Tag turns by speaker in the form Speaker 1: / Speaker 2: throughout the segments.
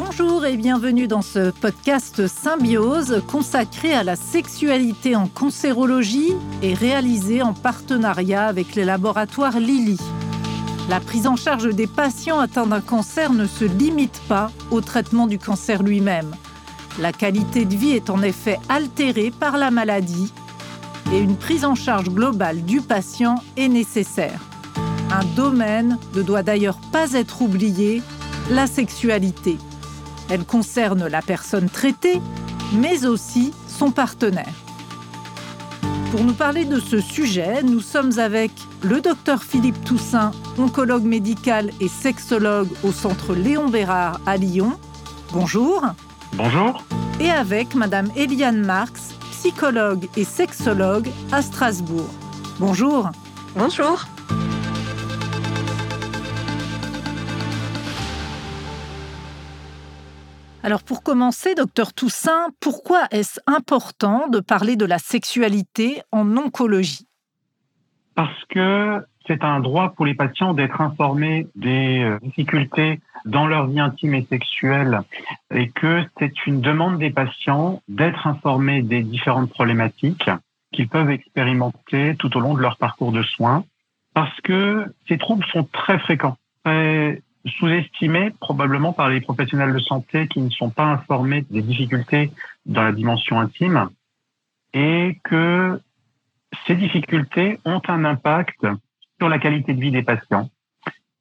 Speaker 1: Bonjour et bienvenue dans ce podcast Symbiose consacré à la sexualité en cancérologie et réalisé en partenariat avec les laboratoires Lilly. La prise en charge des patients atteints d'un cancer ne se limite pas au traitement du cancer lui-même. La qualité de vie est en effet altérée par la maladie et une prise en charge globale du patient est nécessaire. Un domaine ne doit d'ailleurs pas être oublié, la sexualité. Elle concerne la personne traitée, mais aussi son partenaire. Pour nous parler de ce sujet, nous sommes avec le docteur Philippe Toussaint, oncologue médical et sexologue au centre Léon Bérard à Lyon. Bonjour.
Speaker 2: Bonjour.
Speaker 1: Et avec madame Eliane Marx, psychologue et sexologue à Strasbourg. Bonjour.
Speaker 3: Bonjour.
Speaker 1: Alors pour commencer, docteur Toussaint, pourquoi est-ce important de parler de la sexualité en oncologie?
Speaker 2: Parce que c'est un droit pour les patients d'être informés des euh, difficultés dans leur vie intime et sexuelle et que c'est une demande des patients d'être informés des différentes problématiques qu'ils peuvent expérimenter tout au long de leur parcours de soins parce que ces troubles sont très fréquents, très sous-estimé probablement par les professionnels de santé qui ne sont pas informés des difficultés dans la dimension intime et que ces difficultés ont un impact sur la qualité de vie des patients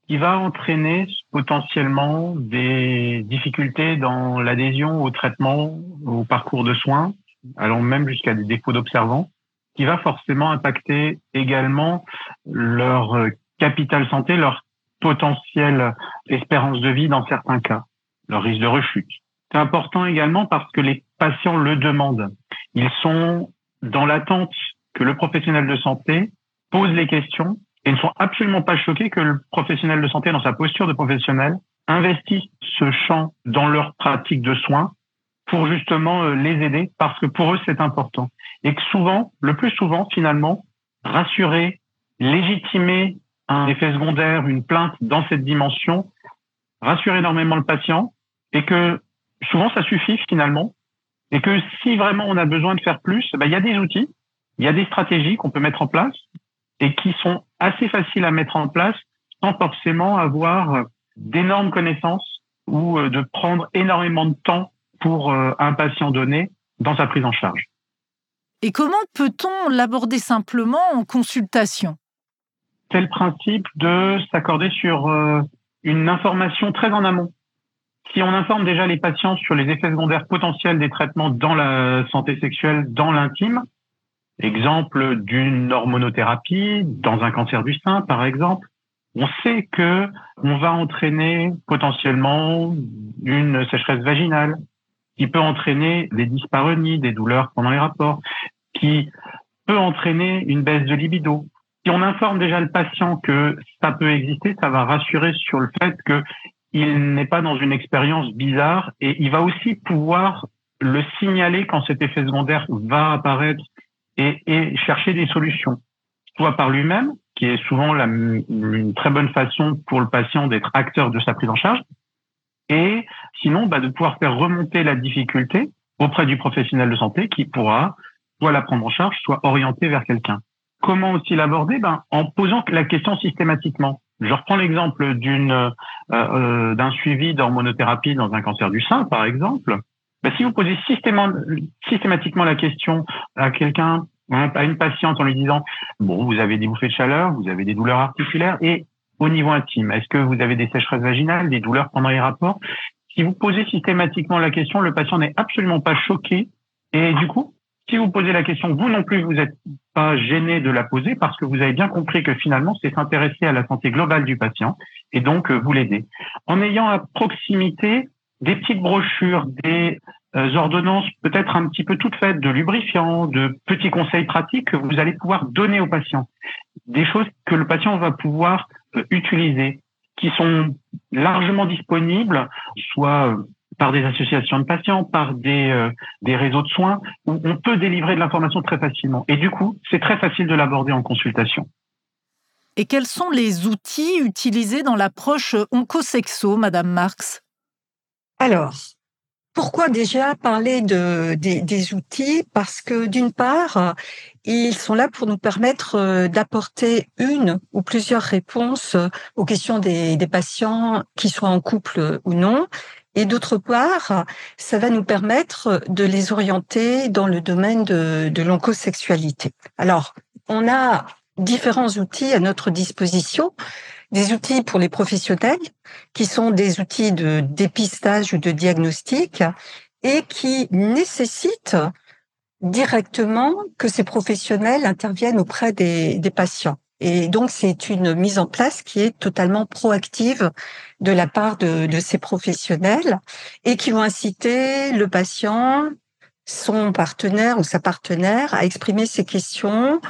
Speaker 2: qui va entraîner potentiellement des difficultés dans l'adhésion au traitement, au parcours de soins, allant même jusqu'à des défauts d'observance, qui va forcément impacter également leur capital santé, leur potentielle espérance de vie dans certains cas, leur risque de rechute. C'est important également parce que les patients le demandent. Ils sont dans l'attente que le professionnel de santé pose les questions et ne sont absolument pas choqués que le professionnel de santé, dans sa posture de professionnel, investisse ce champ dans leur pratique de soins pour justement euh, les aider parce que pour eux c'est important. Et que souvent, le plus souvent finalement, rassurer, légitimer un effet secondaire, une plainte dans cette dimension, rassure énormément le patient et que souvent ça suffit finalement. Et que si vraiment on a besoin de faire plus, ben, il y a des outils, il y a des stratégies qu'on peut mettre en place et qui sont assez faciles à mettre en place sans forcément avoir d'énormes connaissances ou euh, de prendre énormément de temps pour euh, un patient donné dans sa prise en charge.
Speaker 1: Et comment peut-on l'aborder simplement en consultation?
Speaker 2: C'est le principe de s'accorder sur euh, une information très en amont. Si on informe déjà les patients sur les effets secondaires potentiels des traitements dans la santé sexuelle, dans l'intime, exemple d'une hormonothérapie dans un cancer du sein, par exemple, on sait que on va entraîner potentiellement une sécheresse vaginale qui peut entraîner des dyspareunies, des douleurs pendant les rapports, qui peut entraîner une baisse de libido, si on informe déjà le patient que ça peut exister, ça va rassurer sur le fait qu'il n'est pas dans une expérience bizarre et il va aussi pouvoir le signaler quand cet effet secondaire va apparaître et, chercher des solutions, soit par lui-même, qui est souvent la, une très bonne façon pour le patient d'être acteur de sa prise en charge, et sinon bah, de pouvoir faire remonter la difficulté auprès du professionnel de santé qui pourra soit la prendre en charge, soit orienter vers quelqu'un. Comment aussi l'aborder ben, En posant la question systématiquement. Je reprends l'exemple d'une euh, euh, d'un suivi d'hormonothérapie dans un cancer du sein, par exemple. Ben, si vous posez systématiquement la question à quelqu'un, hein, à une patiente en lui disant bon, vous avez des bouffées de chaleur, vous avez des douleurs articulaires et au niveau intime, est-ce que vous avez des sécheresses vaginales, des douleurs pendant les rapports? Si vous posez systématiquement la question, le patient n'est absolument pas choqué et du coup, si vous posez la question, vous non plus, vous n'êtes pas gêné de la poser parce que vous avez bien compris que finalement, c'est s'intéresser à la santé globale du patient et donc euh, vous l'aider. En ayant à proximité des petites brochures, des euh, ordonnances peut-être un petit peu toutes faites de lubrifiants, de petits conseils pratiques que vous allez pouvoir donner au patient. Des choses que le patient va pouvoir euh, utiliser, qui sont largement disponibles, soit par des associations de patients, par des, euh, des réseaux de soins, où on peut délivrer de l'information très facilement. Et du coup, c'est très facile de l'aborder en consultation.
Speaker 1: Et quels sont les outils utilisés dans l'approche oncosexo, Madame Marx?
Speaker 3: Alors, pourquoi déjà parler de, des, outils? Parce que d'une part, ils sont là pour nous permettre euh, d'apporter une ou plusieurs réponses aux questions des, des patients, qui soient en couple ou non. Et d'autre part, ça va nous permettre de les orienter dans le domaine de, l'oncosexualité. Alors, on a différents outils à notre disposition des outils pour les professionnels qui sont des outils de dépistage ou de diagnostic et qui nécessitent directement que ces professionnels interviennent auprès des patients. Et donc, c'est une mise en place qui est totalement proactive de la part de, de ces professionnels et qui vont inciter le patient, son partenaire ou sa partenaire à exprimer ses questions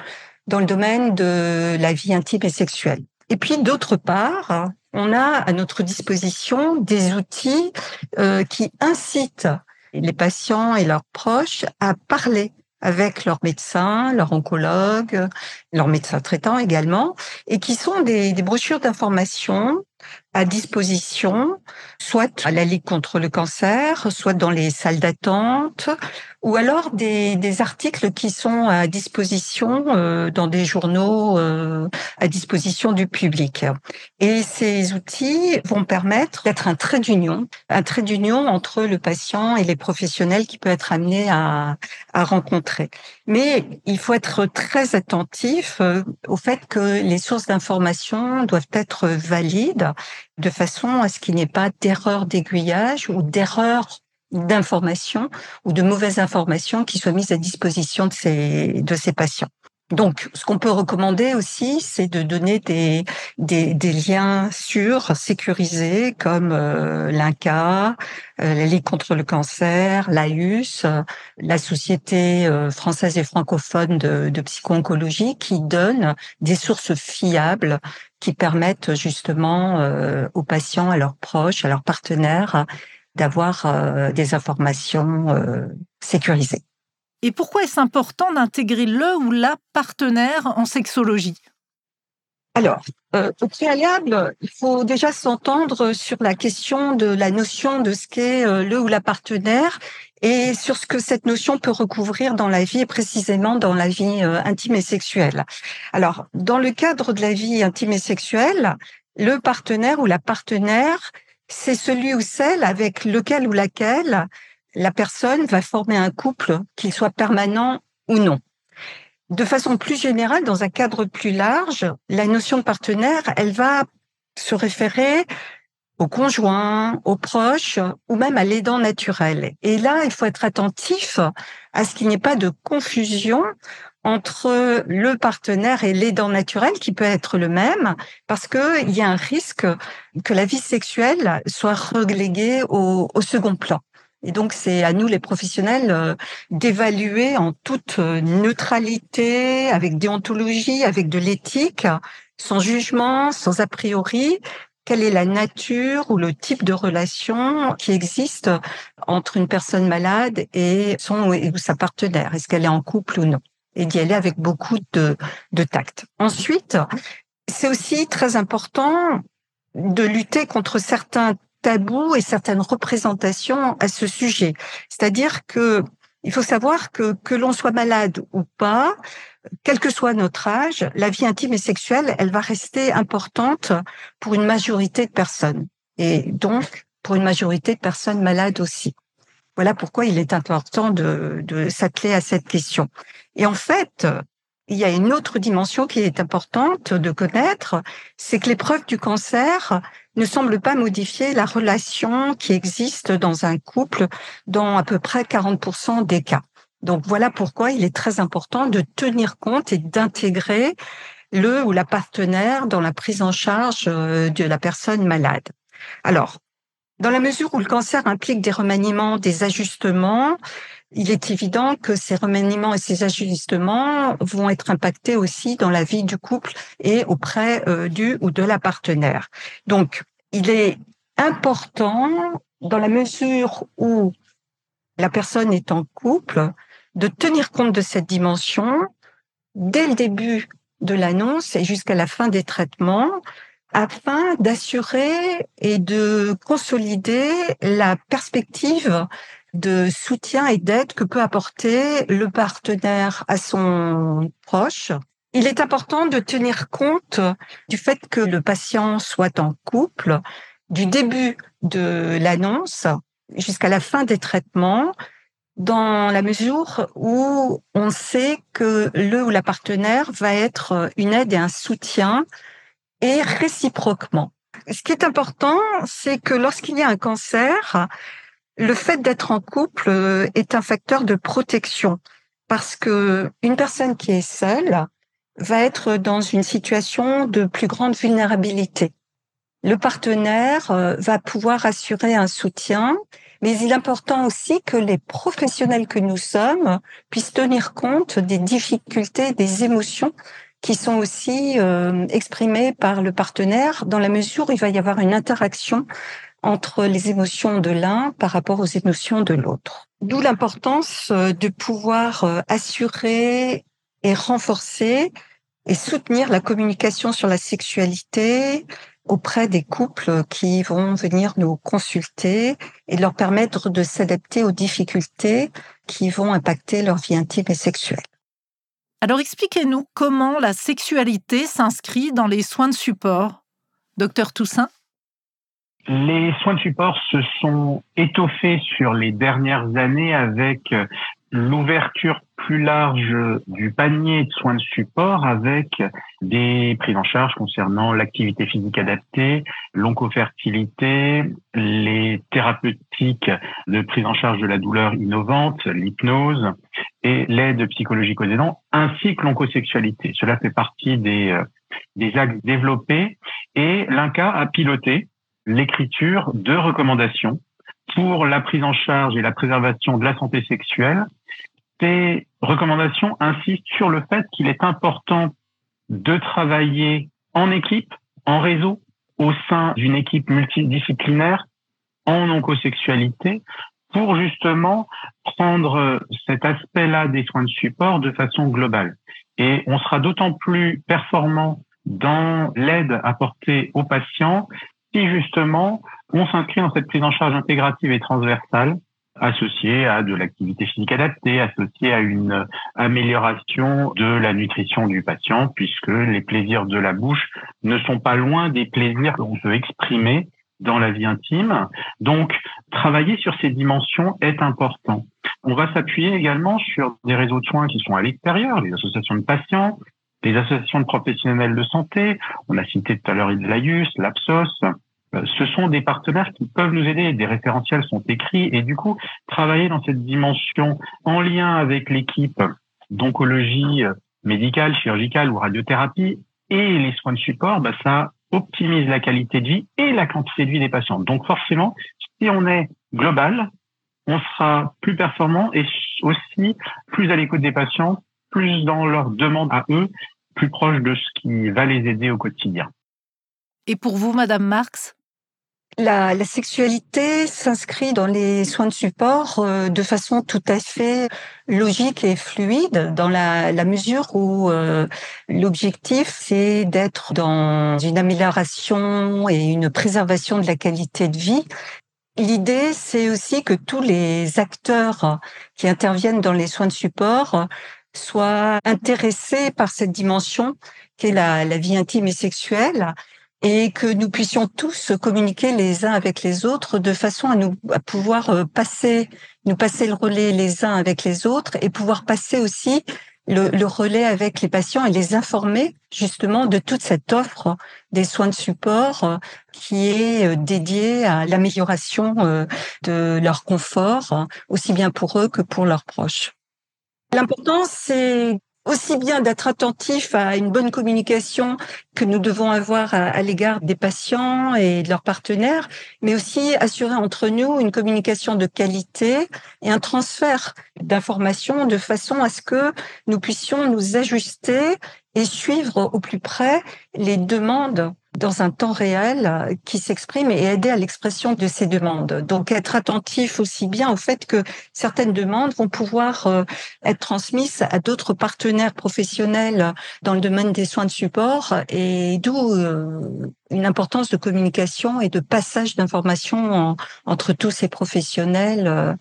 Speaker 3: dans le domaine de la vie intime et sexuelle. Et puis d'autre part, on a à notre disposition des outils euh, qui incitent les patients et leurs proches à parler avec leur médecin, leur oncologue, leur médecin traitant également, et qui sont des, des brochures d'information à disposition, soit à la Ligue contre le cancer, soit dans les salles d'attente, ou alors des, articles qui sont à disposition euh, dans des journaux euh, à disposition du public. Et ces outils vont permettre d'être un trait d'union, un trait d'union entre le patient et les professionnels qui peut être amené à rencontrer. Mais il faut être très attentif euh, au fait que les sources d'information doivent être valides de façon à ce qu'il n'y ait pas d'erreur d'aiguillage ou d'erreur d'information ou de mauvaises informations qui soient mises à disposition de ces, de ces patients. Donc, ce qu'on peut recommander aussi, c'est de donner des, liens sûrs, sécurisés, comme euh, l'INCA, euh, la Ligue contre le cancer, l'AUS, la Société euh, française et francophone de, de psycho-oncologie, qui donnent des sources fiables qui permettent justement euh, aux patients, à leurs proches, à leurs partenaires, d'avoir euh, des informations euh, sécurisées.
Speaker 1: Et pourquoi est-ce important d'intégrer le ou la partenaire en sexologie?
Speaker 3: Alors, euh, au préalable, il faut déjà s'entendre sur la question de la notion de ce qu'est euh, le ou la partenaire et sur ce que cette notion peut recouvrir dans la vie et précisément dans la vie euh, intime et sexuelle. Alors, dans le cadre de la vie intime et sexuelle, le partenaire ou la partenaire, c'est celui ou celle avec lequel ou laquelle la personne va former un couple, qu'il soit permanent ou non. De façon plus générale, dans un cadre plus large, la notion de partenaire, elle va se référer au conjoint, aux proches ou même à l'aidant naturel. Et là, il faut être attentif à ce qu'il n'y ait pas de confusion entre le partenaire et l'aidant naturel qui peut être le même parce qu'il y a un risque que la vie sexuelle soit reléguée au second plan. Et donc, c'est à nous, les professionnels, euh, d'évaluer en toute euh, neutralité, avec déontologie, avec de l'éthique, sans jugement, sans a priori, quelle est la nature ou le type de relation qui existe entre une personne malade et son ou sa partenaire. Est-ce qu'elle est en couple ou non? Et d'y aller avec beaucoup de, de tact. Ensuite, c'est aussi très important de lutter contre certains tabous et certaines représentations à ce sujet. C'est-à-dire que il faut savoir que que l'on soit malade ou pas, quel que soit notre âge, la vie intime et sexuelle, elle va rester importante pour une majorité de personnes et donc pour une majorité de personnes malades aussi. Voilà pourquoi il est important de, de s'atteler à cette question. Et en fait, il y a une autre dimension qui est importante de connaître, c'est que l'épreuve du cancer ne semble pas modifier la relation qui existe dans un couple dans à peu près 40% des cas. Donc voilà pourquoi il est très important de tenir compte et d'intégrer le ou la partenaire dans la prise en charge euh, de la personne malade. Alors, dans la mesure où le cancer implique des remaniements, des ajustements, il est évident que ces remaniements et ces ajustements vont être impactés aussi dans la vie du couple et auprès euh, du ou de la partenaire. Donc, il est important, dans la mesure où la personne est en couple, de tenir compte de cette dimension dès le début de l'annonce et jusqu'à la fin des traitements afin d'assurer et de consolider la perspective de soutien et d'aide que peut apporter le partenaire à son proche. Il est important de tenir compte du fait que le patient soit en couple du début de l'annonce jusqu'à la fin des traitements, dans la mesure où on sait que le ou la partenaire va être une aide et un soutien et réciproquement. Ce qui est important, c'est que lorsqu'il y a un cancer, le fait d'être en couple euh, est un facteur de protection parce que une personne qui est seule va être dans une situation de plus grande vulnérabilité. Le partenaire euh, va pouvoir assurer un soutien, mais il est important aussi que les professionnels que nous sommes puissent tenir compte des difficultés, des émotions qui sont aussi euh, exprimées par le partenaire dans la mesure où il va y avoir une interaction entre les émotions de l'un par rapport aux émotions de l'autre. D'où l'importance euh, de pouvoir euh, assurer et renforcer et soutenir la communication sur la sexualité auprès des couples qui vont venir nous consulter et leur permettre de s'adapter aux difficultés qui vont impacter leur vie intime et sexuelle.
Speaker 1: Alors expliquez-nous comment la sexualité s'inscrit dans les soins de support. Docteur Toussaint?
Speaker 2: Les soins de support se sont étoffés sur les dernières années avec l'ouverture plus large du panier de soins de support avec des prises en charge concernant l'activité physique adaptée, l'oncofertilité, les thérapeutiques de prise en charge de la douleur innovante, l'hypnose et l'aide psychologique aux aidants, ainsi que l'oncosexualité. Cela fait partie des, euh, des axes développés et l'INCA a piloté l'écriture de recommandations pour la prise en charge et la préservation de la santé sexuelle. Ces recommandations insistent sur le fait qu'il est important de travailler en équipe, en réseau, au sein d'une équipe multidisciplinaire en oncosexualité pour justement prendre cet aspect-là des soins de support de façon globale. Et on sera d'autant plus performant dans l'aide apportée aux patients si justement on s'inscrit dans cette prise en charge intégrative et transversale associée à de l'activité physique adaptée, associée à une amélioration de la nutrition du patient, puisque les plaisirs de la bouche ne sont pas loin des plaisirs qu'on peut exprimer dans la vie intime. Donc, travailler sur ces dimensions est important. On va s'appuyer également sur des réseaux de soins qui sont à l'extérieur, les associations de patients, les associations de professionnels de santé. On a cité tout à l'heure Idlaius, l'Apsos, euh, ce sont des partenaires qui peuvent nous aider. Des référentiels sont écrits et du coup, travailler dans cette dimension en lien avec l'équipe d'oncologie euh, médicale, chirurgicale ou radiothérapie et les soins de support, bah, ça optimise la qualité de vie et la quantité de vie des patients. Donc forcément, si on est global, on sera plus performant et aussi plus à l'écoute des patients, plus dans leurs demandes à eux, plus proche de ce qui va les aider au quotidien.
Speaker 1: Et pour vous, Madame Marx?
Speaker 3: La, la, sexualité s'inscrit dans les soins de support euh, de façon tout à fait logique et fluide dans la, la mesure où euh, l'objectif c'est d'être dans une amélioration et une préservation de la qualité de vie. L'idée c'est aussi que tous les acteurs qui interviennent dans les soins de support soient intéressés par cette dimension qui est la, la vie intime et sexuelle et que nous puissions tous communiquer les uns avec les autres de façon à nous à pouvoir euh, passer nous passer le relais les uns avec les autres et pouvoir passer aussi le, le, relais avec les patients et les informer justement de toute cette offre des soins de support euh, qui est euh, dédiée à l'amélioration de leur confort, aussi bien pour eux que pour leurs proches. L'important, c'est aussi bien d'être attentif à une bonne communication que nous devons avoir à, l'égard des patients et de leurs partenaires, mais aussi assurer entre nous une communication de qualité et un transfert d'informations de façon à ce que nous puissions nous ajuster et suivre au plus près les demandes dans un temps réel qui s'exprime et aider à l'expression de ces demandes. Donc être attentif aussi bien au fait que certaines demandes vont pouvoir euh, être transmises à d'autres partenaires professionnels dans le domaine des soins de support et d'où euh, une importance de communication et de passage d'informations entre tous ces professionnels, euh,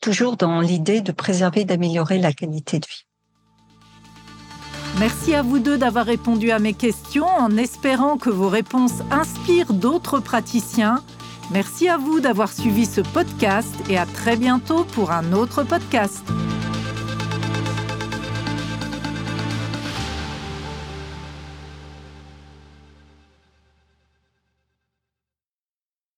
Speaker 3: toujours dans l'idée de préserver et d'améliorer la qualité de vie.
Speaker 1: Merci à vous deux d'avoir répondu à mes questions en espérant que vos réponses inspirent d'autres praticiens. Merci à vous d'avoir suivi ce podcast et à très bientôt pour un autre podcast.